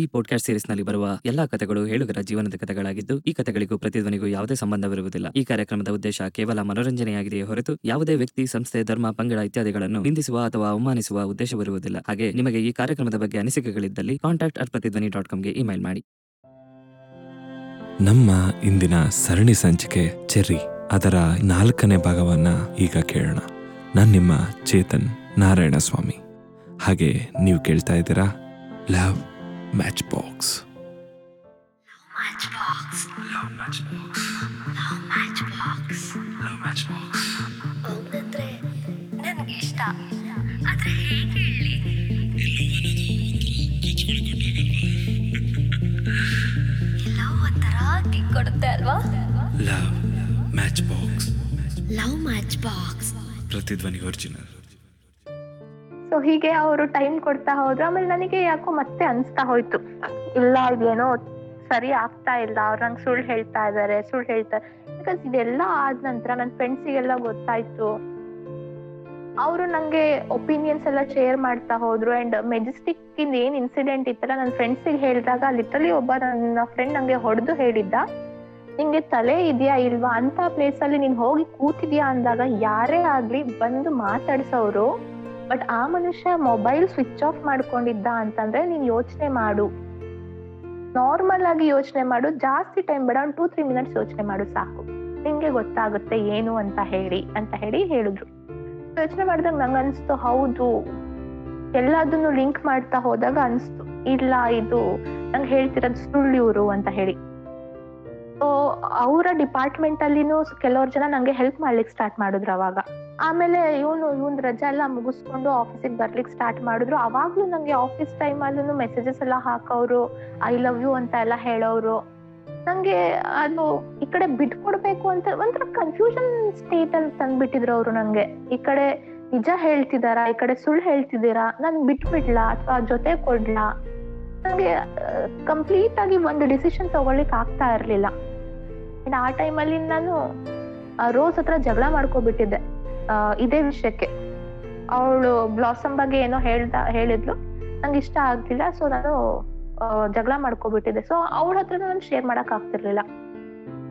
ಈ ಪಾಡ್ಕಾಸ್ಟ್ ಸೀರೀಸ್ನಲ್ಲಿ ಬರುವ ಎಲ್ಲಾ ಕಥೆಗಳು ಹೇಳುಗರ ಜೀವನದ ಕಥೆಗಳಾಗಿದ್ದು, ಈ ಕಥೆಗಳಿಗೂ ಪ್ರತಿಧ್ವನಿಗೂ ಯಾವುದೇ ಸಂಬಂಧವಿರುವುದಿಲ್ಲ. ಈ ಕಾರ್ಯಕ್ರಮದ ಉದ್ದೇಶ ಕೇವಲ ಮನೋರಂಜನೆಯಾಗಿದೆಯೇ ಹೊರತು ಯಾವುದೇ ವ್ಯಕ್ತಿ, ಸಂಸ್ಥೆ, ಧರ್ಮ, ಪಂಗಡ ಇತ್ಯಾದಿಗಳನ್ನು ನಿಂದಿಸುವ ಅಥವಾ ಅವಮಾನಿಸುವ ಉದ್ದೇಶವಿರುವುದಿಲ್ಲ ಹಾಗೆ ನಿಮಗೆ ಈ ಕಾರ್ಯಕ್ರಮದ ಬಗ್ಗೆ ಅನಿಸಿಕೆಗಳಿದ್ದಲ್ಲಿ ಕಾಂಟ್ಯಾಕ್ಟ್ ಅಟ್ ಪ್ರತಿಧ್ವನಿ ಡಾಟ್ ಕಾಮ್ಗೆ ಇಮೇಲ್ ಮಾಡಿ. ನಮ್ಮ ಇಂದಿನ ಸರಣಿ ಸಂಚಿಕೆ ಚೆರ್ರಿ. ಅದರ ನಾಲ್ಕನೇ ಭಾಗವನ್ನ ಈಗ ಕೇಳೋಣ. ನಾನು ನಿಮ್ಮ ಚೇತನ್ ನಾರಾಯಣ ಸ್ವಾಮಿ ಹಾಗೆ ನೀವು ಕೇಳ್ತಾ ಇದ್ದೀರಾ? ಲವ್. ಮ್ಯಾಚ್ ಬಾಕ್ಸ್ ಅವನಂದ್ರೆ ನನ್ಗೆ ಇಷ್ಟ ಆದ್ರೆ ಹೇಗೆ ಹೇಳಿ ಲವ್ ಒಂಥರ ಕಿಕ್ ಕೊಡುತ್ತೆ ಅಲ್ವಾ love match box love match box Pratidhwani original so ಹೀಗೆ ಅವರು ಟೈಮ್ ಕೊಡ್ತಾ ಹೋದ್ರು. ಆಮೇಲೆ ನನಗೆ ಯಾಕೋ ಮತ್ತೆ ಅನ್ಸ್ತಾ ಹೋಯ್ತು. ಇಲ್ಲ, ಇದೇನೋ ಸರಿ ಆಗ್ತಾ ಇಲ್ಲ. ಅವ್ರು ನಂಗೆ ಸುಳ್ಳು ಹೇಳ್ತಾ ಇದಾರೆ, ಸುಳ್ಳು ಹೇಳ್ತಾರೆ ಬಿಕಾಸ್ ಇದೆಲ್ಲ ಆದ ನಂತರ ನನ್ನ ಫ್ರೆಂಡ್ಸಿಗೆಲ್ಲ ಗೊತ್ತಾಯ್ತು. ಅವರು ನಂಗೆ ಒಪಿನಿಯನ್ಸ್ ಎಲ್ಲ ಶೇರ್ ಮಾಡ್ತಾ ಹೋದ್ರು. ಅಂಡ್ ಮೆಜೆಸ್ಟಿಕ್ ಇಂದ ಏನ್ ಇನ್ಸಿಡೆಂಟ್ ಇತ್ತಲ್ಲ ನನ್ನ ಫ್ರೆಂಡ್ಸಿಗೆ ಹೇಳಿದಾಗ ಲಿಟರಲಿ ಒಬ್ಬ ನನ್ನ ಫ್ರೆಂಡ್ ನಂಗೆ ಹೊಡೆದು ಹೇಳಿದ್ದ. ನಿಂಗೆ ತಲೆ ಇದೆಯಾ ಇಲ್ವಾ? ಅಂತ ಪ್ಲೇಸ್ ಅಲ್ಲಿ ನೀನ್ ಹೋಗಿ ಕೂತಿದ್ಯಾ ಅಂದಾಗ ಯಾರೇ ಆಗ್ಲಿ ಬಂದು ಮಾತಾಡ್ಸೋರು ಬಟ್ ಆ ಮನುಷ್ಯ ಮೊಬೈಲ್ ಸ್ವಿಚ್ ಆಫ್ ಮಾಡ್ಕೊಂಡಿದ್ದ ಅಂತಂದ್ರೆ ನೀನ್ ಯೋಚನೆ ಮಾಡು. ನಾರ್ಮಲ್ ಆಗಿ ಯೋಚನೆ ಮಾಡು, ಜಾಸ್ತಿ ಟೈಮ್ ಬೇಡ, ಒಂದು ಟೂ ತ್ರೀ ಮಿನಿಟ್ಸ್ ಯೋಚನೆ ಮಾಡು ಸಾಕು. ನಿಂಗೆ ಗೊತ್ತಾಗುತ್ತೆ ಏನು ಅಂತ ಹೇಳಿ ಅಂತ ಹೇಳಿ ಹೇಳಿದ್ರು. ಯೋಚನೆ ಮಾಡಿದಾಗ ನಂಗೆ ಅನ್ಸ್ತು, ಹೌದು. ಎಲ್ಲದನ್ನು ಲಿಂಕ್ ಮಾಡ್ತಾ ಹೋದಾಗ ಅನ್ಸ್ತು, ಇಲ್ಲ ಇದು ನಂಗೆ ಹೇಳ್ತಿರೋದು ಸುಳ್ಳು ಇವರು ಅಂತ ಹೇಳಿ. ಸೊ ಅವರ ಡಿಪಾರ್ಟ್ಮೆಂಟ್ ಅಲ್ಲಿನೂ ಕೆಲವ್ರು ಜನ ನಂಗೆ ಹೆಲ್ಪ್ ಮಾಡ್ಲಿಕ್ಕೆ ಸ್ಟಾರ್ಟ್ ಮಾಡಿದ್ರು ಅವಾಗ. ಆಮೇಲೆ ಇವನು, ಇವನ್ ರಜಾ ಎಲ್ಲ ಮುಗಿಸ್ಕೊಂಡು ಆಫೀಸಿಗೆ ಬರ್ಲಿಕ್ಕೆ ಸ್ಟಾರ್ಟ್ ಮಾಡಿದ್ರು. ಅವಾಗ್ಲೂ ನಂಗೆ ಆಫೀಸ್ ಟೈಮ್ ಅಲ್ಲೂ ಮೆಸೇಜಸ್ ಎಲ್ಲ ಹಾಕೋರು ಐ ಲವ್ ಯು ಅಂತ ಎಲ್ಲ ಹೇಳೋರು ನಂಗೆ ಅದು ಈ ಕಡೆ ಬಿಟ್ಕೊಡ್ಬೇಕು ಅಂತ ಒಂಥರ ಕನ್ಫ್ಯೂಷನ್ ಸ್ಟೇಟ್ ಅಲ್ಲಿ ತಂದ್ಬಿಟ್ಟಿದ್ರು ಅವರು ನಂಗೆ. ಈ ಕಡೆ ನಿಜ ಹೇಳ್ತಿದಾರಾ, ಈ ಕಡೆ ಸುಳ್ಳು ಹೇಳ್ತಿದ್ದೀರಾ, ನನ್ ಬಿಟ್ಬಿಡ್ಲಾ ಅಥವಾ ಜೊತೆ ಕೊಡ್ಲಾ? ನಂಗೆ ಕಂಪ್ಲೀಟ್ ಆಗಿ ಒಂದು ಡಿಸಿಷನ್ ತಗೊಳ್ಲಿಕ್ ಆಗ್ತಾ ಇರ್ಲಿಲ್ಲ. And ಆ ಟೈಮಲ್ಲಿ ನಾನು ರೋಸ್ ಹತ್ರ ಜಗಳ ಮಾಡ್ಕೊಬಿಟ್ಟಿದ್ದೆ. ಇದೇ ವಿಷಯಕ್ಕೆ. ಅವಳು ಬ್ಲಾಸಮ್ ಬಗ್ಗೆ ಏನೋ ಹೇಳ್ದ, ಹೇಳಿದ್ಲು. ನಂಗೆ ಇಷ್ಟ ಆಗ್ಲಿಲ್ಲ ಸೊ ನಾನು ಜಗಳ ಮಾಡ್ಕೊಬಿಟ್ಟಿದ್ದೆ. ಸೊ ಅವಳ ಹತ್ರ ನಾನು ಶೇರ್ ಮಾಡಕ್ ಆಗ್ತಿರ್ಲಿಲ್ಲ.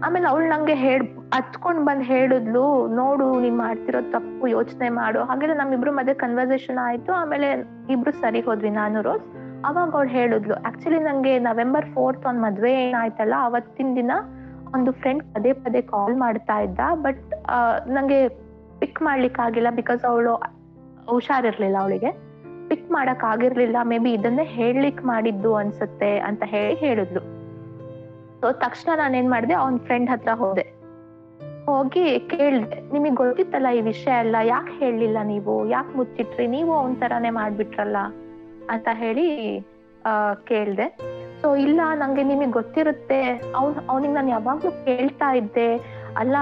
ಆಮೇಲೆ ಅವಳು ನಂಗೆ ಹೇಳ್, ಹತ್ಕೊಂಡ್ ಬಂದ್ ಹೇಳಿದ್ಲು, ನೋಡು, ನೀನ್ ಮಾಡ್ತಿರೋ ತಪ್ಪು, ಯೋಚನೆ ಮಾಡು. ಹಾಗೆಲ್ಲ ನಮ್ಮಿಬ್ರು ಮಧ್ಯೆ ಕನ್ವರ್ಸೇಷನ್ ಆಯ್ತು. ಆಮೇಲೆ ಇಬ್ರು ಸರಿ ಹೋದ್ವಿ ನಾನು, ರೋಸ್. ಅವಾಗ ಅವ್ಳು ಹೇಳಿದ್ಲು ಆಕ್ಚುಲಿ ನಂಗೆ ನವೆಂಬರ್ ಫೋರ್ತ್ ಒಂದ್ ಮದ್ವೆ ಏನಾಯ್ತಲ್ಲ, ಅವತ್ತಿನ ದಿನ ಒಂದು ಫ್ರೆಂಡ್ ಪದೇ ಪದೇ ಕಾಲ್ ಮಾಡ್ತಾ ಇದ್ದ ಬಟ್ ನಂಗೆ ಪಿಕ್ ಮಾಡ್ಲಿಕ್ಕೆ ಆಗಿಲ್ಲ ಬಿಕಾಸ್ ಅವಳು ಹುಷಾರಿರ್ಲಿಲ್ಲ ಅವಳಿಗೆ. ಪಿಕ್ ಮಾಡಕ್ ಆಗಿರ್ಲಿಲ್ಲ ಮೇ ಬಿ ಇದನ್ನೇ ಹೇಳ್ಲಿಕ್ ಮಾಡಿದ್ದು ಅನ್ಸುತ್ತೆ ಅಂತ ಹೇಳಿ ಹೇಳಿದ್ಲು. ಸೊ ತಕ್ಷಣ ನಾನು ಏನ್ ಮಾಡಿದೆ, ಅವನ್ ಫ್ರೆಂಡ್ ಹತ್ರ ಹೋದೆ. ಹೋಗಿ ಕೇಳ್ದೆ, ನಿಮಗ್ ಗೊತ್ತಿತ್ತಲ್ಲ ಈ ವಿಷಯ ಎಲ್ಲ? ಯಾಕೆ ಹೇಳಲಿಲ್ಲ ನೀವು? ಯಾಕೆ ಮುಚ್ಚಿಟ್ರಿ? ನೀವು ಅವನ್ ತರಾನೇ ಮಾಡ್ಬಿಟ್ರಲ್ಲ? ಅಂತ ಹೇಳಿ, ಆ, ಕೇಳ್ದೆ. ಸೊ ಇಲ್ಲ, ನಂಗೆ ನಿಮಗ್ ಗೊತ್ತಿರುತ್ತೆ. ಅವ್ನ್, ಅವನಿಗೆ ನಾನು ಯಾವಾಗ್ಲೂ ಕೇಳ್ತಾ ಇದ್ದೆ. ಅಲ್ಲ,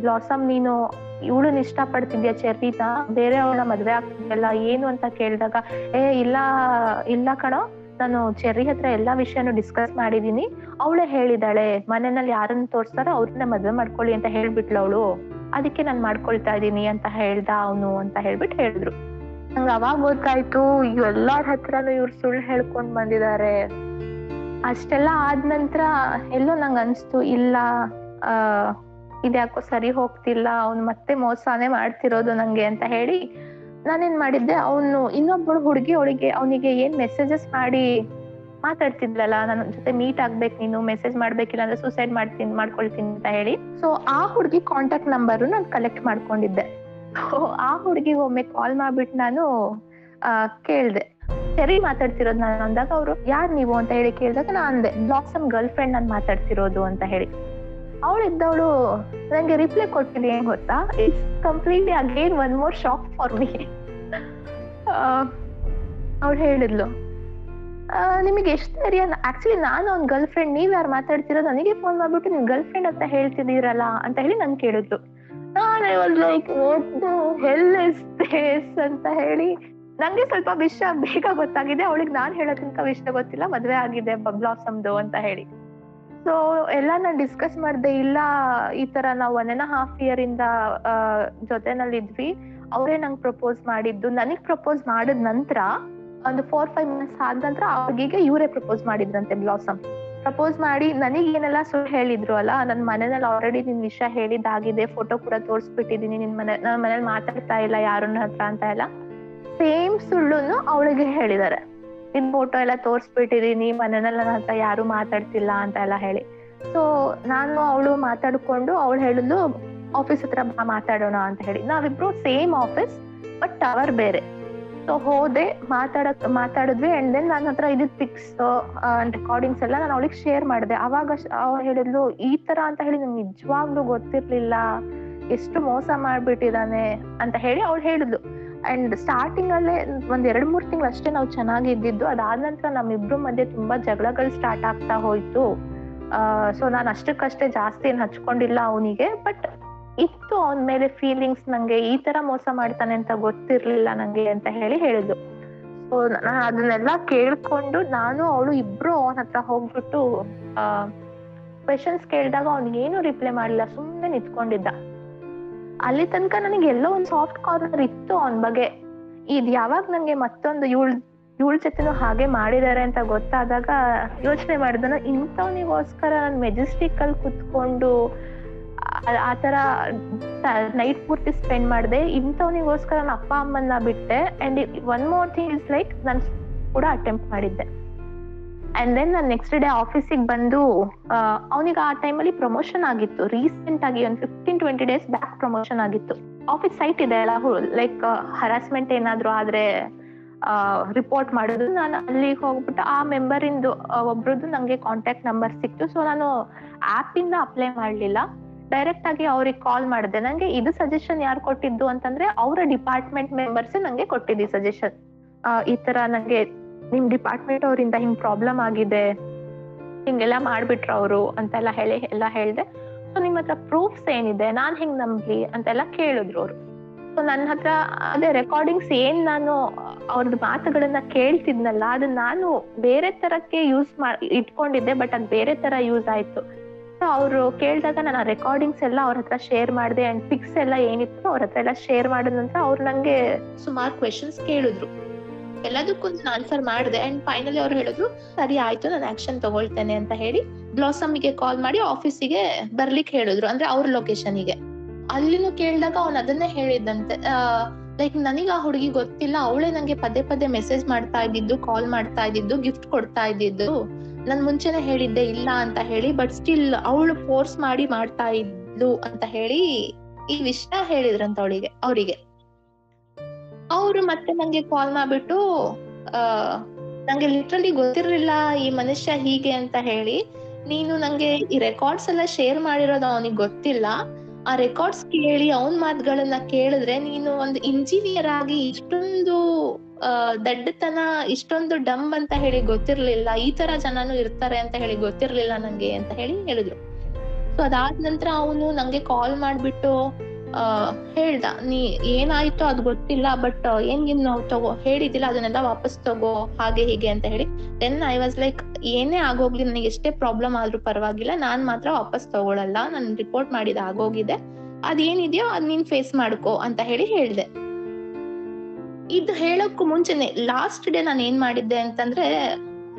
ಬ್ಲಾಸಮ್, ನೀನು ಇವಳನ್ನ ಇಷ್ಟ ಪಡ್ತಿದ್ಯಾ ಚೆರ್ರಿನ ಬೇರೆ ಅವಳ ಮದ್ವೆ ಆಗ್ತಿದ್ಯಲ್ಲ, ಏನು ಅಂತ ಕೇಳಿದಾಗ, ಏ, ಇಲ್ಲ ಇಲ್ಲ ಕಣೋ, ನಾನು ಚೆರ್ರಿ ಹತ್ರ ಎಲ್ಲಾ ವಿಷಯನೂ ಡಿಸ್ಕಸ್ ಮಾಡಿದೀನಿ. ಅವಳೇ ಹೇಳಿದಾಳೆ, ಮನೆಯಲ್ಲಿ ಯಾರನ್ನ ತೋರ್ಸ್ತಾರೋ ಅವ್ರನ್ನ ಮದ್ವೆ ಮಾಡ್ಕೊಳ್ಳಿ ಅಂತ ಹೇಳ್ಬಿಟ್ಲು ಅವಳು. ಅದಕ್ಕೆ ನಾನು ಮಾಡ್ಕೊಳ್ತಾ ಇದ್ದೀನಿ ಅಂತ ಹೇಳ್ದ ಅವನು ಅಂತ ಹೇಳ್ಬಿಟ್ಟು ಹೇಳಿದ್ರು. ನಂಗೆ ಅವಾಗ ಗೊತ್ತಾಯ್ತು, ಎಲ್ಲಾರ ಹತ್ರನು ಇವ್ರು ಸುಳ್ಳು ಹೇಳ್ಕೊಂಡ್ ಬಂದಿದ್ದಾರೆ ಅಷ್ಟೆಲ್ಲ ಆದ ನಂತರ ಎಲ್ಲೋ ನಂಗೆ ಅನ್ಸ್ತು, ಇಲ್ಲ ಆ, ಇದ್ಯಾಕೋ ಸರಿ ಹೋಗ್ತಿಲ್ಲ, ಅವ್ನು ಮತ್ತೆ ಮೋಸಾನೇ ಮಾಡ್ತಿರೋದು ನಂಗೆ ಅಂತ ಹೇಳಿ ನಾನೇನ್ ಮಾಡಿದ್ದೆ, ಅವನು ಇನ್ನೊಬ್ಬಳು ಹುಡುಗಿ ಅವಳಿಗೆ ಅವನಿಗೆ ಏನ್ ಮೆಸೇಜಸ್ ಮಾಡಿ ಮಾತಾಡ್ತಿದ್ಲಲ್ಲ, ನನ್ನ ಜೊತೆ ಮೀಟ್ ಆಗ್ಬೇಕು ನೀನು ಮೆಸೇಜ್ ಮಾಡ್ಬೇಕಿಲ್ಲ ಅಂದ್ರೆ ಸೂಸೈಡ್ ಮಾಡ್ತೀನಿ, ಮಾಡ್ಕೊಳ್ತೀನಿ ಅಂತ ಹೇಳಿ. ಸೊ ಆ ಹುಡುಗಿ ಕಾಂಟ್ಯಾಕ್ಟ್ ನಂಬರ್ ನಾನು ಕಲೆಕ್ಟ್ ಮಾಡ್ಕೊಂಡಿದ್ದೆ. ಆ ಹುಡುಗಿ ಒಮ್ಮೆ ಕಾಲ್ ಮಾಡ್ಬಿಟ್ಟು ನಾನು ಕೇಳ್ದೆ. ಸರಿ ಮಾತಾಡ್ತಿರೋದು ನಾನು ಅಂದಾಗ ಅವರು, ಯಾರು ನೀವು? ಅಂತ ಹೇಳಿ ಕೇಳಿದಾಗ ನಾನು ಅಂದೆ ಬ್ಲಾಕ್ಸಮ್ ಗರ್ಲ್ ಫ್ರೆಂಡ್ ನಾನು ಮಾತಾಡ್ತಿರೋದು ಅಂತ ಹೇಳಿ. ಅವಳು ಇದ್ದವಳು ನಂಗೆ ರಿಪ್ಲೈ ಕೊಟ್ಟಿದ್ದು ಏನ್ ಗೊತ್ತಾ? It's completely again one more shock for me ಅವಳು ಹೇಳಿದ್ಲು ನಿಮಗೆ ಎಷ್ಟು ಧೈರ್ಯ ಆಕ್ಚುಲಿ ನಾನು ಅವ್ನ ಗರ್ಲ್ ಫ್ರೆಂಡ್ ನೀವ್ ಯಾರು ಮಾತಾಡ್ತಿರೋ ನನಗೆ ಫೋನ್ ಮಾಡ್ಬಿಟ್ಟು ನಿಮ್ ಗರ್ಲ್ ಫ್ರೆಂಡ್ ಅಂತ ಹೇಳ್ತಿದ್ದೀರಲ್ಲ ಅಂತ ಹೇಳಿ ನನ್ ಕೇಳಿದ್ಲು ನಾನು ಲೈಕ್ ಹೆಲ್ ಇಸ್ ದೇಸ್ ಅಂತ ಹೇಳಿ ನಂಗೆ ಸ್ವಲ್ಪ ವಿಷಯ ಬೇಗ ಗೊತ್ತಾಗಿದೆ. ಅವಳಿಗೆ ನಾನ್ ಹೇಳೋಕ್ಕಿಂತ ವಿಷಯ ಗೊತ್ತಿಲ್ಲ. ಮದುವೆ ಆಗಿದೆ ಬ್ಲಾಸಮ್ದು ಅಂತ ಹೇಳಿ. ಸೊ ಎಲ್ಲ ನಾನು ಡಿಸ್ಕಸ್ ಮಾಡ್ದೆ, ಇಲ್ಲ ಈ ತರ ನಾವು ಒನ್ ಅಂಡ್ ಹಾಫ್ ಇಯರ್ ಇಂದ ಜೊತೆನಲ್ಲಿ ಇದ್ವಿ ಅವರೇ ನಂಗೆ ಪ್ರಪೋಸ್ ಮಾಡಿದ್ದು. ನನಗ್ ಪ್ರಪೋಸ್ ಮಾಡಿದ ನಂತರ, ಒಂದು ಫೋರ್ ಫೈವ್ ಮಿನಿಟ್ಸ್ ಆದ ನಂತರ ಅವ್ರಿಗೆ ಇವರೇ ಪ್ರಪೋಸ್ ಮಾಡಿದ್ರಂತೆ ಬ್ಲಾಸಮ್ ಪ್ರಪೋಸ್ ಮಾಡಿ, ನನಗೆ ಏನೆಲ್ಲ ಸುಳ್ಳು ಹೇಳಿದ್ರು ಅಲ್ಲ ನನ್ನ ಮನೇಲಿ ಆಲ್ರೆಡಿ ನಿನ್ ವಿಷಯ ಹೇಳಿದ್ದಾಗಿದೆ ಫೋಟೋ ಕೂಡ ತೋರಿಸ್ಬಿಟ್ಟಿದೀನಿ, ನಿನ್ ಮನೆ ನನ್ನ ಮನೇಲಿ ಮಾತಾಡ್ತಾ ಇಲ್ಲ ಯಾರನ್ನ ಹತ್ರ ಅಂತ ಎಲ್ಲ. ಸೇಮ್ ಸುಳ್ಳುನು ಅವಳಿಗೆ ಹೇಳಿದ್ದಾರೆ. ನಿನ್ ಫೋಟೋ ಎಲ್ಲ ನೀ ನನ್ನ ಹತ್ರ ಯಾರು ಮಾತಾಡ್ತಿಲ್ಲ ಅಂತ ಎಲ್ಲ ಹೇಳಿ. ಸೊ ನಾನು ಅವಳು ಮಾತಾಡ್ಕೊಂಡು ಅವಳು ಹೇಳಿದ್ಲು ಆಫೀಸ್ ಹತ್ರ ಮಾತಾಡೋಣ ಅಂತ ಹೇಳಿ. ನಾವಿಬ್ರು ಸೇಮ್ ಆಫೀಸ್ ಬಟ್ ಟವರ್ ಬೇರೆ. ಸೊ ಹೋದೆ, ಮಾತಾಡಕ್, ಮಾತಾಡಿದ್ವಿ ಅಂಡ್ ದೆನ್ ನನ್ನ ಹತ್ರ ಇದ್ ಪಿಕ್ಸ್ ರೆಕಾರ್ಡಿಂಗ್ಸ್ ಎಲ್ಲ ನಾನು ಅವಳಿಗೆ ಶೇರ್ ಮಾಡಿದೆ. ಅವಾಗ ಅವ್ರು ಹೇಳಿದ್ಲು, ಈ ತರ ಅಂತ ಹೇಳಿ ನಂಗೆ ನಿಜವಾಗ್ಲೂ ಗೊತ್ತಿರ್ಲಿಲ್ಲ, ಎಷ್ಟು ಮೋಸ ಮಾಡ್ಬಿಟ್ಟಿದಾನೆ, ಅಂತ ಹೇಳಿ ಅವಳು ಹೇಳಿದ್ಲು. ಅಂಡ್ ಸ್ಟಾರ್ಟಿಂಗ್ ಅಲ್ಲೇ ಒಂದ್ ಎರಡ್ ಮೂರ್ ತಿಂಗಳು ಅಷ್ಟೇ ನಾವು ಚೆನ್ನಾಗಿ ಇದ್ದಿದ್ದು ಅದಾದ ನಂತರ ನಮ್ಮಿಬ್ರು ಮಧ್ಯೆ ತುಂಬಾ ಜಗಳಗಳು ಸ್ಟಾರ್ಟ್ ಆಗ್ತಾ ಹೋಯ್ತು. ಸೊ ನಾನು ಅಷ್ಟಕ್ಕಷ್ಟೇ ಜಾಸ್ತಿ ಏನ್ ಹಚ್ಕೊಂಡಿಲ್ಲ ಅವನಿಗೆ ಬಟ್ ಇತ್ತು ಅವನ ಮೇಲೆ ಫೀಲಿಂಗ್ಸ್ ನಂಗೆ. ಈ ತರ ಮೋಸ ಮಾಡ್ತಾನೆ ಅಂತ ಗೊತ್ತಿರ್ಲಿಲ್ಲ ನಂಗೆ ಅಂತ ಹೇಳಿ ಹೇಳಿದ್ಲು ಸೊ ನಾನು ಅದನ್ನೆಲ್ಲ ಕೇಳ್ಕೊಂಡು ನಾನು, ಅವಳು ಇಬ್ರು ಅವನ ಹತ್ರ ಹೋಗ್ಬಿಟ್ಟು ಕ್ವೆಶನ್ಸ್ ಕೇಳಿದಾಗ ಅವ್ನ್ ಏನು ರಿಪ್ಲೈ ಮಾಡಿಲ್ಲ ಸುಮ್ಮನೆ ನಿಂತ್ಕೊಂಡಿದ್ದ. ಅಲ್ಲಿ ತನಕ ನನಗೆ ಎಲ್ಲೋ ಒಂದು ಸಾಫ್ಟ್ ಕಾರ್ನರ್ ಇತ್ತು ಅವನ ಬಗ್ಗೆ. ಇದ್ ಯಾವಾಗ ನಂಗೆ ಮತ್ತೊಂದು ಇವಳ್, ಇವಳ ಜೊತೆನೂ ಹಾಗೆ ಮಾಡಿದಾರೆ ಅಂತ ಗೊತ್ತಾದಾಗ ಯೋಚನೆ ಮಾಡಿದನು, ಇಂಥವನಿಗೋಸ್ಕರ ನಾನು ಮೆಜೆಸ್ಟಿಕ್ ಅಲ್ಲಿ ಕುತ್ಕೊಂಡು ಆ- ತರ ನೈಟ್ ಪೂರ್ತಿ ಸ್ಪೆಂಡ್ ಮಾಡಿದೆ, ಇಂಥವನಿಗೋಸ್ಕರ ನನ್ನ ಅಪ್ಪ ಅಮ್ಮನ್ನ ಬಿಟ್ಟೆ and one more thing is like ನಾನು ಕೂಡ ಅಟೆಂಪ್ಟ್ ಮಾಡಿದ್ದೆ. ಅಂಡ್ ದೆನ್ ನಾನು ನೆಕ್ಸ್ಟ್ ಡೇ ಆಫೀಸಿಗೆ ಬಂದು ಅವನಿಗೆ ಆ ಟೈಮಲ್ಲಿ ಪ್ರಮೋಷನ್ ಆಗಿತ್ತು. ರೀಸೆಂಟ್ ಆಗಿ ಒಂದು fifteen twenty days back promotion ಆಗಿತ್ತು. ಆಫೀಸ್ ಸೈಟ್ ಇದೆ ಅಲ್ಲ ಲೈಕ್ ಹರಾಸ್ಮೆಂಟ್ ಏನಾದ್ರು ಆದ್ರೆ ರಿಪೋರ್ಟ್ ಮಾಡೋದು. ನಾನು ಅಲ್ಲಿಗೆ ಹೋಗ್ಬಿಟ್ಟು ಆ ಮೆಂಬರ್ ಇಂದು ಆ, ಒಬ್ರದ್ದು ನಂಗೆ ಕಾಂಟ್ಯಾಕ್ಟ್ ನಂಬರ್ ಸಿಕ್ತು. ಸೊ ನಾನು ಆ್ಯಪಿಂದ ಅಪ್ಲೈ ಮಾಡಲಿಲ್ಲ. ಡೈರೆಕ್ಟ್ ಆಗಿ ಅವ್ರಿಗೆ ಕಾಲ್ ಮಾಡಿದೆ. ನಂಗೆ ಇದು ಸಜೆಷನ್ ಯಾರು ಕೊಟ್ಟಿದ್ದು ಅಂತಂದ್ರೆ ಅವರ ಡಿಪಾರ್ಟ್ಮೆಂಟ್ ಮೆಂಬರ್ಸ್ ನಂಗೆ ಕೊಟ್ಟಿದ್ದು ಸಜೆಷನ್ ಈ ತರ ನಂಗೆ ನಿಮ್ ಡಿಪಾರ್ಟ್ಮೆಂಟ್ ಅವರಿಂದ ಹಿಂಗ್ ಪ್ರಾಬ್ಲಮ್ ಆಗಿದೆ, ಹಿಂಗೆಲ್ಲ ಮಾಡ್ಬಿಟ್ರ ಅವರು ಅಂತೆಲ್ಲ ಹೇಳಿ, ಎಲ್ಲ ಹೇಳ್ದೆ. ಸೊ ನಿಮ್ ಹತ್ರ ಪ್ರೂಫ್ಸ್ ಏನಿದೆ? ನಾನ್ ಹೆಂಗ್ ನಂಬ್ಲಿ? ಅಂತೆಲ್ಲ ಕೇಳಿದ್ರು ಅವರು. ಸೊ ನನ್ನ ಹತ್ರ ಅದೇ ರೆಕಾರ್ಡಿಂಗ್ಸ್ ಏನ್ ನಾನು ಅವ್ರದ್ದು ಮಾತುಗಳನ್ನ ಕೇಳ್ತಿದ್ನಲ್ಲ ಅದನ್ನ ನಾನು ಬೇರೆ ತರಕ್ಕೆ ಯೂಸ್ ಮಾ, ಇಟ್ಕೊಂಡಿದ್ದೆ ಬಟ್ ಅದ್ ಬೇರೆ ತರ ಯೂಸ್ ಆಯ್ತು. ಸೊ ಅವರು ಕೇಳಿದಾಗ ನಾನು ರೆಕಾರ್ಡಿಂಗ್ಸ್ ಎಲ್ಲ ಅವ್ರ ಹತ್ರ ಶೇರ್ ಮಾಡಿದೆ ಅಂಡ್ ಪಿಕ್ಸ್ ಎಲ್ಲ ಏನಿತ್ತು ಅವ್ರ ಹತ್ರ ಎಲ್ಲ ಶೇರ್ ಮಾಡಿದ ನಂತರ ಅವ್ರು ನಂಗೆ ಸುಮಾರು ಕ್ವೆಶನ್ಸ್ ಕೇಳಿದ್ರು. ಎಲ್ಲದಕ್ಕೂ ಆನ್ಸರ್ ಮಾಡಿದೆ. ಅಂಡ್ ಫೈನಲಿ ಅವ್ರು ಹೇಳಿದ್ರು, ಸರಿ ಆಯ್ತು, ನಾನು ಆಕ್ಷನ್ ತಗೊಳ್ತೇನೆ ಅಂತ ಹೇಳಿ ಬ್ಲಾಸಮ್ಗೆ ಕಾಲ್ ಮಾಡಿ ಆಫೀಸಿಗೆ ಬರ್ಲಿಕ್ಕೆ ಹೇಳಿದ್ರು. ಅಂದ್ರೆ ಅವ್ರ ಲೊಕೇಶನ್ಗೆ ಅಲ್ಲಿನೂ ಕೇಳಿದಾಗ ಅವ್ನ್ ಅದನ್ನೇ ಹೇಳಿದಂತೆ ಲೈಕ್ ನನಗೆ ಆ ಹುಡುಗಿ ಗೊತ್ತಿಲ್ಲ. ಅವಳೇ ನಂಗೆ ಪದೇ ಪದೇ ಮೆಸೇಜ್ ಮಾಡ್ತಾ ಇದ್ದಿದ್ದು ಕಾಲ್ ಮಾಡ್ತಾ ಇದ್ದಿದ್ದು ಗಿಫ್ಟ್ ಕೊಡ್ತಾ ಇದ್ದಿದ್ದು. ನನ್ ಮುಂಚೆನೆ ಹೇಳಿದ್ದೆ ಇಲ್ಲ ಅಂತ ಹೇಳಿ ಬಟ್ ಸ್ಟಿಲ್ ಅವಳು ಫೋರ್ಸ್ ಮಾಡಿ ಮಾಡ್ತಾ ಇದ್ಲು ಅಂತ ಹೇಳಿ ಈ ವಿಷಯ ಹೇಳಿದ್ರಂತ ಅವಳಿಗೆ, ಅವರಿಗೆ. ಅವರು ಮತ್ತೆ ನಂಗೆ ಕಾಲ್ ಮಾಡ್ಬಿಟ್ಟು ನಂಗೆ ಲಿಟ್ರಲಿ ಗೊತ್ತಿರ್ಲಿಲ್ಲ ಈ ಮನುಷ್ಯ ಹೀಗೆ ಅಂತ ಹೇಳಿ. ನೀನು ನಂಗೆ ಈ ರೆಕಾರ್ಡ್ಸ್ ಎಲ್ಲ ಶೇರ್ ಮಾಡಿರೋದು ಅವನಿಗೆ ಗೊತ್ತಿಲ್ಲ. ಆ ರೆಕಾರ್ಡ್ಸ್ ಕೇಳಿ ಅವನ್ ಮಾತುಗಳನ್ನ ಕೇಳಿದ್ರೆ ನೀನು ಒಂದು ಇಂಜಿನಿಯರ್ ಆಗಿ ಇಷ್ಟೊಂದು ದಡ್ಡತನ, ಇಷ್ಟೊಂದು ಡಮ್ ಅಂತ ಹೇಳಿ ಗೊತ್ತಿರ್ಲಿಲ್ಲ, ಈ ತರ ಜನನು ಇರ್ತಾರೆ ಅಂತ ಹೇಳಿ ಗೊತ್ತಿರ್ಲಿಲ್ಲ ನಂಗೆ ಅಂತ ಹೇಳಿ ಹೇಳಿದ್ರು. ಸೊ ಅದಾದ ನಂತರ ಅವನು ನಂಗೆ ಕಾಲ್ ಮಾಡ್ಬಿಟ್ಟು ಹೇಳ್ದ, ನೀ ಏನಾಯ್ತು ಅದ್ ಗೊತ್ತಿಲ್ಲ ಬಟ್ ಏನ್ ಏನ್ ತಗೋ ಹೇಳಿದಿಲ್ಲ ಅದನ್ನೆಲ್ಲ ವಾಪಸ್ ತಗೋ, ಹಾಗೆ ಹೀಗೆ ಅಂತ ಹೇಳಿ. ದೆನ್ ಐ ವಾಸ್ ಲೈಕ್ ಏನೇ ಆಗೋಗ್ಲಿ, ನನಗೆ ಎಷ್ಟೇ ಪ್ರಾಬ್ಲಮ್ ಆದ್ರೂ ಪರವಾಗಿಲ್ಲ, ನಾನ್ ಮಾತ್ರ ವಾಪಸ್ ತಗೊಳಲ್ಲ, ನಾನು ರಿಪೋರ್ಟ್ ಮಾಡಿದ ಆಗೋಗಿದೆ. ಅದೇನಿದೆಯೋ, ಅದ್ ನೀನ್ ಫೇಸ್ ಮಾಡ್ಕೋ, ಅಂತ ಹೇಳಿ ಹೇಳ್ದೆ. ಇದು ಹೇಳಕ್ಕೂ ಮುಂಚೆನೆ ಲಾಸ್ಟ್ ಡೇ ನಾನು ಏನ್ ಮಾಡಿದ್ದೆ ಅಂತಂದ್ರೆ,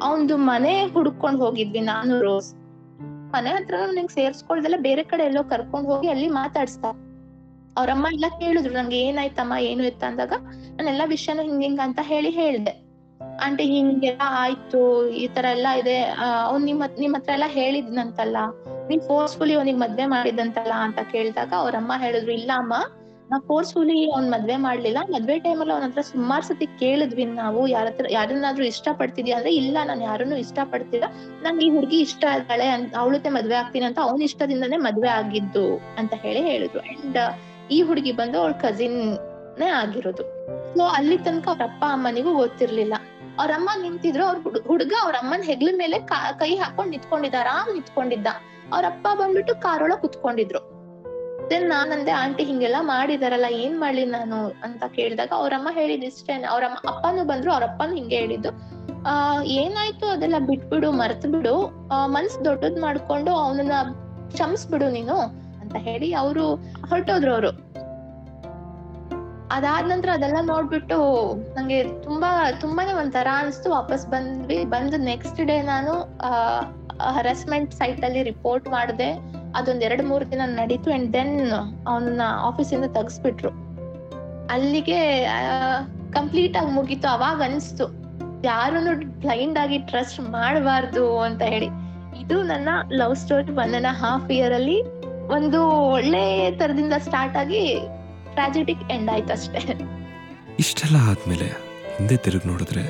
ಅವನ್ದು ಮನೆ ಹುಡ್ಕೊಂಡ್ ಹೋಗಿದ್ವಿ ನಾನು ರೋಸ್. ಮನೆ ಹತ್ರ ನನಗೆ ಸೇರ್ಸ್ಕೊಳ್ದೆಲ್ಲ, ಬೇರೆ ಕಡೆ ಎಲ್ಲೋ ಕರ್ಕೊಂಡ್ ಹೋಗಿ ಅಲ್ಲಿ ಮಾತಾಡ್ಸ್ತಾ. ಅವ್ರಮ್ಮ ಎಲ್ಲ ಕೇಳಿದ್ರು, ನಂಗೆ ಏನಾಯ್ತಮ್ಮ, ಏನು ಇತ್ತ? ಅಂದಾಗ, ನಾನೆಲ್ಲಾ ವಿಷಯನೂ ಹಿಂಗ ಹಿಂಗ ಅಂತ ಹೇಳಿ ಹೇಳ್ದೆ. ಆಂಟಿ ಹಿಂಗೆಲ್ಲ ಆಯ್ತು, ಈ ತರ ಎಲ್ಲ ಇದೆ. ಅವ್ನ್ ನಿಮ್ ಹತ್- ನಿಮ್ ಹತ್ರ ಎಲ್ಲ ಹೇಳಿದ್ನಂತಲ್ಲ, ನೀನ್ ಫೋರ್ಸ್ಫುಲಿ ಅವನಿಗೆ ಮದ್ವೆ ಮಾಡಿದಂತಲ್ಲ ಅಂತ ಕೇಳಿದಾಗ ಅವ್ರಮ್ಮ ಹೇಳಿದ್ರು, ಇಲ್ಲ ಅಮ್ಮ ನಾ ಫೋರ್ಸ್ಫುಲಿ ಅವ್ನ್ ಮದ್ವೆ ಮಾಡ್ಲಿಲ್ಲ. ಮದ್ವೆ ಟೈಮಲ್ಲಿ ಅವನ ಹತ್ರ ಸುಮಾರು ಸತಿ ಕೇಳಿದ್ವಿ ನಾವು. ಯಾರ ಹತ್ರ, ಯಾರನ್ನಾದ್ರೂ ಇಷ್ಟ ಪಡ್ತಿದ್ಯಾ ಅಂದ್ರೆ, ಇಲ್ಲ, ನಾನು ಯಾರನ್ನು ಇಷ್ಟ ಪಡ್ತಿಲ್ಲ ನಂಗೆ ಈ ಹುಡುಗಿ ಇಷ್ಟ ಇದ್ದಾಳೆ ಅವಳತ್ತೆ ಮದ್ವೆ ಆಗ್ತೀನಿ ಅಂತ ಅವನ ಇಷ್ಟದಿಂದಾನೇ ಮದ್ವೆ ಆಗಿದ್ದು, ಅಂತ ಹೇಳಿ ಹೇಳಿದ್ರು. ಅಂಡ್ ಈ ಹುಡುಗಿ ಬಂದು ಅವಳ ಕಸಿನ್ ನೇ ಆಗಿರೋದು. ಸೊ ಅಲ್ಲಿ ತನಕ ಅವ್ರ ಅಪ್ಪ ಅಮ್ಮನಿಗೂ ಗೊತ್ತಿರ್ಲಿಲ್ಲ. ಅವ್ರ ಅಮ್ಮ ನಿಂತಿದ್ರು, ಅವ್ರ ಹುಡುಗ ಅವ್ರ ಅಮ್ಮನ ಹೆಗ್ಲ ಮೇಲೆ ಕಾ- ಹಾಕೊಂಡ್ ನಿತ್ಕೊಂಡಿದ್ದ, ಆರಾಮ್ ನಿತ್ಕೊಂಡಿದ್ದ. ಅವ್ರ ಅಪ್ಪ ಬಂದ್ಬಿಟ್ಟು ಕಾರೊಳ ಕುತ್ಕೊಂಡಿದ್ರು. ದೆನ್ ನಾನಂದೆ ಆಂಟಿ, ಹಿಂಗೆಲ್ಲ ಮಾಡಿದಾರಲ್ಲ, ಏನ್ ಮಾಡ್ಲಿ ನಾನು? ಅಂತ ಕೇಳಿದಾಗ ಅವ್ರಮ್ಮ ಹೇಳಿದ್ ಇಷ್ಟೇ ಅವ್ರಮ್ಮ ಅಪ್ಪನೂ ಬಂದ್ರು, ಅವ್ರ ಅಪ್ಪನು ಹಿಂಗೆ ಹೇಳಿದ್ದು. ಆ, ಏನಾಯ್ತು ಅದೆಲ್ಲ ಬಿಟ್ಬಿಡು ಮರ್ತ್ ಬಿಡು ಮನ್ಸ್ ದೊಡ್ಡದ್ ಮಾಡ್ಕೊಂಡು ಅವನನ್ನ ಕ್ಷಮಿಸ್ಬಿಡು ನೀನು. ಅಂತ ಹೇಳಿ ಅವರು ಹೊರಟೋದ್ರು ಅವರು. ಅದಾದ ನಂತರ ಅದೆಲ್ಲ ನೋಡ್ಬಿಟ್ಟು ನಂಗೆ ತುಂಬಾ, ತುಂಬಾನೇ ಒಂಥರ ಅನಿಸ್ತು. ವಾಪಸ್ ಬಂದ್ವಿ. ಬಂದು ನೆಕ್ಸ್ಟ್ ಡೇ ನಾನು ಹರಾಸ್ಮೆಂಟ್ ಸೈಟ್ ಅಲ್ಲಿ ರಿಪೋರ್ಟ್ ಮಾಡಿದೆ. ಅದೊಂದ್ ಎರಡ್, ಮೂರ್ ದಿನ ನಡೀತು ಅಂಡ್ ದೆನ್ ಅವನ್ನ ಆಫೀಸಿಂದ ತೆಗ್ಸ್ಬಿಟ್ರು. ಅಲ್ಲಿಗೆ ಕಂಪ್ಲೀಟ್ ಆಗಿ ಮುಗೀತು. ಅವಾಗ ಅನ್ಸ್ತು ಯಾರನ್ನು ಬ್ಲೈಂಡ್ ಆಗಿ ಟ್ರಸ್ಟ್ ಮಾಡಬಾರ್ದು ಅಂತ ಹೇಳಿ. ಇದು ನನ್ನ love story one and half year ಅಲ್ಲಿ ಒಂದು ಒಳ್ಳೆ ತರದಿಂದ ಸ್ಟಾರ್ಟ್ ಆಗಿ ಟ್ರಾಜಿಟಿಕ್ ಎಂಡ್ ಆಯ್ತು ಅಷ್ಟೇ. ಇಷ್ಟೆಲ್ಲ ಆದ್ಮೇಲೆ ಹಿಂದೆ ತಿರುಗಿ ನೋಡಿದ್ರೆ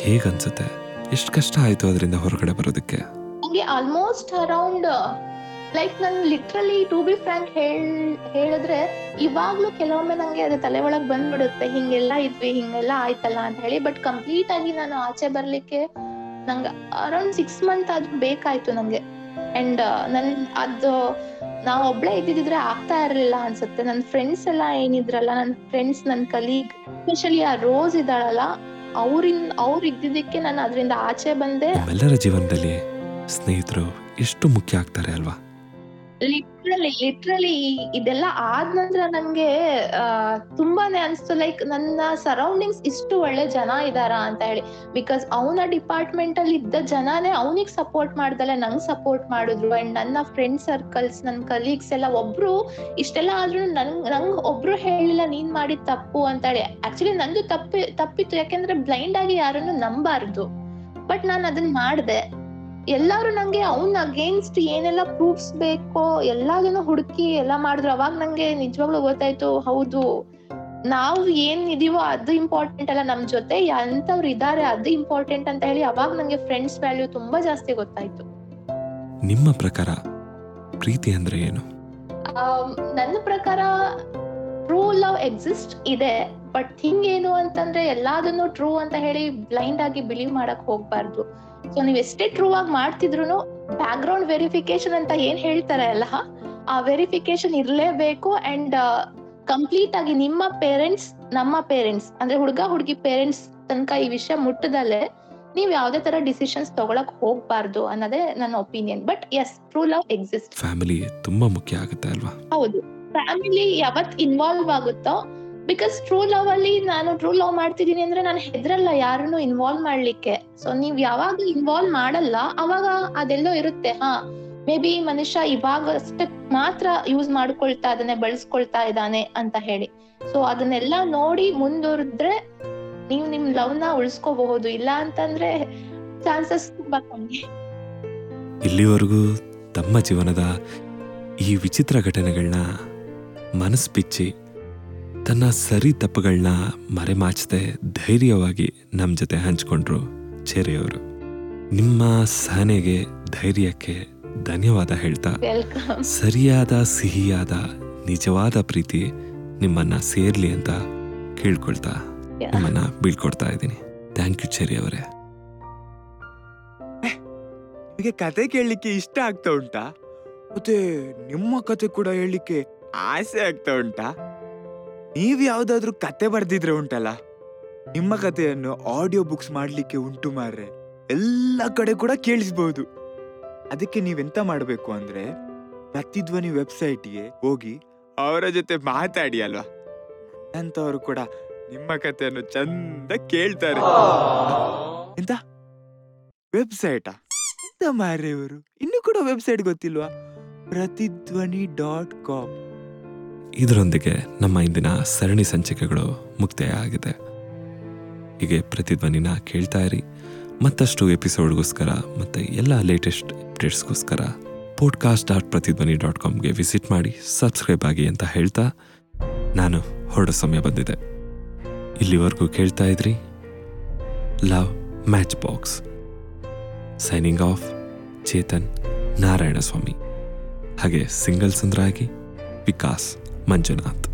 ಹೇಗನ್ಸುತ್ತೆ ಎಷ್ಟು ಕಷ್ಟ ಆಯ್ತು ಅದರಿಂದ ಹೊರಗಡೆ ಬರೋದಕ್ಕೆ? ನಂಗೆ ಆಲ್ಮೋಸ್ಟ್ ಅರೌಂಡ್ ಲೈಕ್ ನನ್ ಲಿಟ್ರಲಿ ಟು ಬಿ ಫ್ರಾಂಕ್ ಹೇಳ್ ಹೇಳಿದ್ರೆ ಇವಾಗ್ಲೂ ಕೆಲವೊಮ್ಮೆ ನಂಗೆ ಅದು ತಲೆ ಒಳಗ್ ಬಂದ್ಬಿಡುತ್ತೆ. ಹಿಂಗೆಲ್ಲ ಇದ್ವಿ ಹಿಂಗೆಲ್ಲ ಆಯ್ತಲ್ಲ ಅಂತ ಹೇಳಿ. ಬಟ್ ಕಂಪ್ಲೀಟ್ ಆಗಿ ನಾನು ಆಚೆ ಬರ್ಲಿಕ್ಕೆ ನಂಗೆ ಅರೌಂಡ್ ಸಿಕ್ಸ್ ಮಂತ್ ಆದ್ರೂ ಬೇಕಾಯ್ತು ನಂಗೆ. ಅಂಡ್ ನನ್ ಅದು ನಾವ್ ಒಬ್ಳೆ ಇದ್ದಿದ್ರೆ ಆಗ್ತಾ ಇರ್ಲಿಲ್ಲ ಅನ್ಸುತ್ತೆ. ನನ್ ಫ್ರೆಂಡ್ಸ್ ಎಲ್ಲ ಏನಿದ್ರಲ್ಲ, ನನ್ ಫ್ರೆಂಡ್ಸ್ ನನ್ ಕಲೀಗ್ ಎಸ್ಪೆಷಲಿ ಆ ರೋಸ್ ಇದ್ದಾಳಲ್ಲ, ಅವ್ರಿನ್, ಅವ್ರು ಇದ್ದಿದ್ದಕ್ಕೆ ನಾನು ಅದರಿಂದ ಆಚೆ ಬಂದೆ. ಎಲ್ಲರ ಜೀವನದಲ್ಲಿ ಸ್ನೇಹಿತರು ಎಷ್ಟು ಮುಖ್ಯ ಆಗ್ತಾರೆ ಅಲ್ವಾ? ಲಿಟ್ರಲಿ ಲಿಟ್ರಲಿ ಇದೆಲ್ಲ ಆದ ನಂತರ ನಂಗೆ ಆ, ತುಂಬಾನೇ ಅನ್ಸ್ತು ಲೈಕ್ ನನ್ನ ಸರೌಂಡಿಂಗ್ಸ್ ಇಷ್ಟು ಒಳ್ಳೆ ಜನ ಇದಾರ ಅಂತ ಹೇಳಿ. ಬಿಕಾಸ್ ಅವನ ಡಿಪಾರ್ಟ್ಮೆಂಟ್ ಅಲ್ಲಿ ಇದ್ದ ಜನನೇ ಅವನಿಗೆ ಸಪೋರ್ಟ್ ಮಾಡ್ದಲ್ಲ ನಂಗ್ ಸಪೋರ್ಟ್ ಮಾಡಿದ್ರು. ಅಂಡ್ ನನ್ನ ಫ್ರೆಂಡ್ ಸರ್ಕಲ್ಸ್ ನನ್ನ ಕಲೀಗ್ಸ್ ಎಲ್ಲ ಒಬ್ರು ಇಷ್ಟೆಲ್ಲ ಆದ್ರೂ ನನ್ ನಂಗ್ ಒಬ್ರು ಹೇಳಿಲ್ಲ ನೀನ್ ಮಾಡಿದ ತಪ್ಪು ಅಂತ ಹೇಳಿ. ಆಕ್ಚುಲಿ ನಂದು ತಪ್ಪಿ ತಪ್ಪಿತ್ತು. ಯಾಕೆಂದ್ರೆ ಬ್ಲೈಂಡ್ ಆಗಿ ಯಾರನ್ನು ನಂಬಾರ್ದು. ಬಟ್ ನಾನು ಅದನ್ನ ಮಾಡ್ದೆ. ಎಲ್ಲಾರು ನಂಗೆ ಅವನ್ ಅಗೇನ್ಸ್ಟ್ ಏನೆಲ್ಲ ಪ್ರೂಫ್ಸ್ ಬೇಕೋ ಎಲ್ಲಾದನ್ನು ಹುಡುಕಿ ಎಲ್ಲ ಮಾಡಿದ್ರು. ಅವಾಗ ನಂಗೆ ನಿಜವಾಗ್ಲೂ ಗೊತ್ತಾಯ್ತು ಹೌದು ನಾವು ಏನ್ ಇದೀವೋ ಅದು ಇಂಪಾರ್ಟೆಂಟ್ ಅಲ್ಲ. ನಮ್ ಜೊತೆ ಎಂತವ್ರು ಇದಾರೆ ಅದು ಇಂಪಾರ್ಟೆಂಟ್ ಅಂತ ಹೇಳಿ ಅವಾಗ ನಂಗೆ ಫ್ರೆಂಡ್ಸ್ ವ್ಯಾಲ್ಯೂ ತುಂಬಾ ಜಾಸ್ತಿ ಗೊತ್ತಾಯ್ತು. ನಿಮ್ಮ ಪ್ರಕಾರ ಪ್ರೀತಿ ಅಂದ್ರೆ ಏನು? ನನ್ನ ಪ್ರಕಾರ ಟ್ರೂ ಲವ್ ಎಕ್ಸಿಸ್ಟ್ ಇದೆ ಬಟ್ ಥಿಂಗ್ ಏನು ಅಂತಂದ್ರೆ ಎಲ್ಲಾದನ್ನು ಟ್ರೂ ಅಂತ ಹೇಳಿ ಬ್ಲೈಂಡ್ ಆಗಿ ಬಿಲೀವ್ ಮಾಡಕ್ ಹೋಗ್ಬಾರ್ದು. ಸೊ ನೀವ್ ಎಷ್ಟೇ ಟ್ರೂ ಆಗಿ ಮಾಡ್ತಿದ್ರು ಬ್ಯಾಕ್ ಗ್ರೌಂಡ್ ವೆರಿಫಿಕೇಶನ್ ಅಂತ ಏನ್ ಹೇಳ್ತಾರೆ ಅಲ್ಲ ಆ ವೆರಿಫಿಕೇಶನ್ ಇರ್ಲೇಬೇಕು ಅಂಡ್ ಕಂಪ್ಲೀಟ್ ಆಗಿ ನಿಮ್ಮ ಪೇರೆಂಟ್ಸ್ ನಮ್ಮ ಪೇರೆಂಟ್ಸ್ ಅಂದ್ರೆ ಹುಡುಗ ಹುಡುಗಿ ಪೇರೆಂಟ್ಸ್ ತನಕ ಈ ವಿಷಯ ಮುಟ್ಟದಲ್ಲೇ ನೀವ್ ಯಾವ್ದೇ ತರ ಡಿಸಿಷನ್ಸ್ ತಗೊಳಕ್ ಹೋಗ್ಬಾರ್ದು ಅನ್ನೋದೇ ನನ್ನ opinion but as true love exist family ತುಂಬಾ ಮುಖ್ಯ ಆಗುತ್ತೆ ಅಲ್ವಾ? ಹೌದು. ಫ್ಯಾಮಿಲಿ ಯಾವತ್ ಇನ್ವಾಲ್ವ್ ಆಗುತ್ತೋ ಬಿಕಾಸ್ ಟ್ರೂ ಲವ್ ಅಲ್ಲಿ ನಾನು ಟ್ರೂ ಲವ್ ಮಾಡ್ತಿದ್ದೀನಿ ಅಂದ್ರೆ ನಾನು ಹೆದ್ರಲ್ಲ, ಯಾರನ್ನು ಇನ್ವಾಲ್ವ್ ಮಾಡ್ಲಿಕ್ಕೆ. ಸೊ ನೀವ್ ಯಾವಾಗ ಇನ್ವಾಲ್ವ್ ಮಾಡಲ್ಲ, ಅವಾಗ ಅದೆಲ್ಲೋ ಇರುತ್ತೆ. ಹಾ ಮೇ ಬಿ ಮನುಷ್ಯ ಇವಾಗ ಮಾತ್ರ ಯೂಸ್ ಮಾಡ್ಕೊಳ್ತಾ ಅದನ್ನೇ ಬಳಸ್ಕೊಳ್ತಾ ಇದ್ದಾನೆ ಅಂತ ಹೇಳಿ. ಸೊ ಅದನ್ನೆಲ್ಲ ನೋಡಿ ಮುಂದುವರೆದ್ರೆ ನೀವು ನಿಮ್ ಲವ್ನ ಉಳಿಸ್ಕೋಬಹುದು. ಇಲ್ಲ ಅಂತಂದ್ರೆ ಚಾನ್ಸಸ್ ತುಂಬಾ ಕಮ್ಮಿ. ಇಲ್ಲಿವರೆಗೂ ತಮ್ಮ ಜೀವನದ ಈ ವಿಚಿತ್ರ ಘಟನೆಗಳನ್ನ ಮನಸ್ಸು ಬಿಚ್ಚಿ ತನ್ನ ಸರಿ ತಪ್ಪುಗಳನ್ನ ಮರೆಮಾಚದೆ ಧೈರ್ಯವಾಗಿ ನಮ್ಮ ಜೊತೆ ಹಂಚಿಕೊಂಡ್ರು ಚೇರೆಯವರು. ನಿಮ್ಮ ಸಹನೆಗೆ ಧೈರ್ಯಕ್ಕೆ ಧನ್ಯವಾದ ಹೇಳ್ತಾ ವೆಲ್ಕಮ್ ಸರಿಯಾದ ಸಿಹಿಯಾದ ನಿಜವಾದ ಪ್ರೀತಿ ನಿಮ್ಮನ್ನ ಸೇರ್ಲಿ ಅಂತ ಕೇಳ್ಕೊಳ್ತಾ ನಿಮ್ಮನ್ನ ಬೀಳ್ಕೊಡ್ತಾ ಇದ್ದೀನಿ. ಥ್ಯಾಂಕ್ ಯು ಚೆರಿ ಅವರೇ. ನಿಮಗೆ ಕತೆ ಕೇಳಲಿಕ್ಕೆ ಇಷ್ಟ ಆಗ್ತಾ ಉಂಟಾ? ಮತ್ತೆ ನಿಮ್ಮ ಕತೆ ಕೂಡ ಹೇಳಲಿಕ್ಕೆ ಆಸೆ ಆಗ್ತಾ ಉಂಟಾ? ನೀವ್ ಯಾವುದಾದ್ರೂ ಕತೆ ಬರೆದಿದ್ರೆ ಉಂಟಲ್ಲ? ನಿಮ್ಮ ಕಥೆಯನ್ನು ಆಡಿಯೋ ಬುಕ್ಸ್ ಮಾಡಲಿಕ್ಕೆ ಉಂಟು ಮಾರ್ರೆ. ಎಲ್ಲ ಕಡೆ ಕೂಡ ಕೇಳಿಸ್ಬಹುದು ಅದಕ್ಕೆ ನೀವೆಂತ ಮಾಡಬೇಕು ಅಂದ್ರೆ, ಪ್ರತಿಧ್ವನಿ ವೆಬ್ಸೈಟ್ಗೆ ಹೋಗಿ ಅವರ ಜೊತೆ ಮಾತಾಡಿ ಅಲ್ವಾ? ಅಂತವರು ಕೂಡ ನಿಮ್ಮ ಕಥೆಯನ್ನು ಚಂದ ಕೇಳ್ತಾರೆ. ಎಂತ? ವೆಬ್ಸೈಟಾ ಎಂತ ಮಾರ್ರೆ ಇವರು? ಇನ್ನು ಕೂಡ ವೆಬ್ಸೈಟ್ ಗೊತ್ತಿಲ್ವಾ? ಪ್ರತಿಧ್ವನಿ ಡಾಟ್ ಕಾಮ್ ಇದರೊಂದಿಗೆ ನಮ್ಮ ಇಂದಿನ ಸರಣಿ ಸಂಚಿಕೆಗಳು ಮುಕ್ತಾಯ ಆಗಿದೆ ಹೀಗೆ ಪ್ರತಿಧ್ವನಿನ ಕೇಳ್ತಾ ಇರಿ. ಮತ್ತಷ್ಟು ಎಪಿಸೋಡ್ಗೋಸ್ಕರ ಮತ್ತು ಎಲ್ಲ ಲೇಟೆಸ್ಟ್ ಅಪ್ಡೇಟ್ಸ್ಗೋಸ್ಕರ ಪಾಡ್ಕಾಸ್ಟ್ ಡಾಟ್ ಪ್ರತಿಧ್ವನಿ ಡಾಟ್ ಕಾಮ್ಗೆ ವಿಸಿಟ್ ಮಾಡಿ ಸಬ್ಸ್ಕ್ರೈಬ್ ಆಗಿ ಅಂತ ಹೇಳ್ತಾ ನಾನು ಹೊರಡೋ ಸಮಯ ಬಂದಿದೆ ಇಲ್ಲಿವರೆಗೂ ಕೇಳ್ತಾ ಇದ್ರಿ love match box signing off Chetan Narayana Swamy ಹಾಗೆ ಸಿಂಗಲ್ ಸುಂದರಾಗಿ ವಿಕಾಸ್. ಮಂಜುನಾಥ್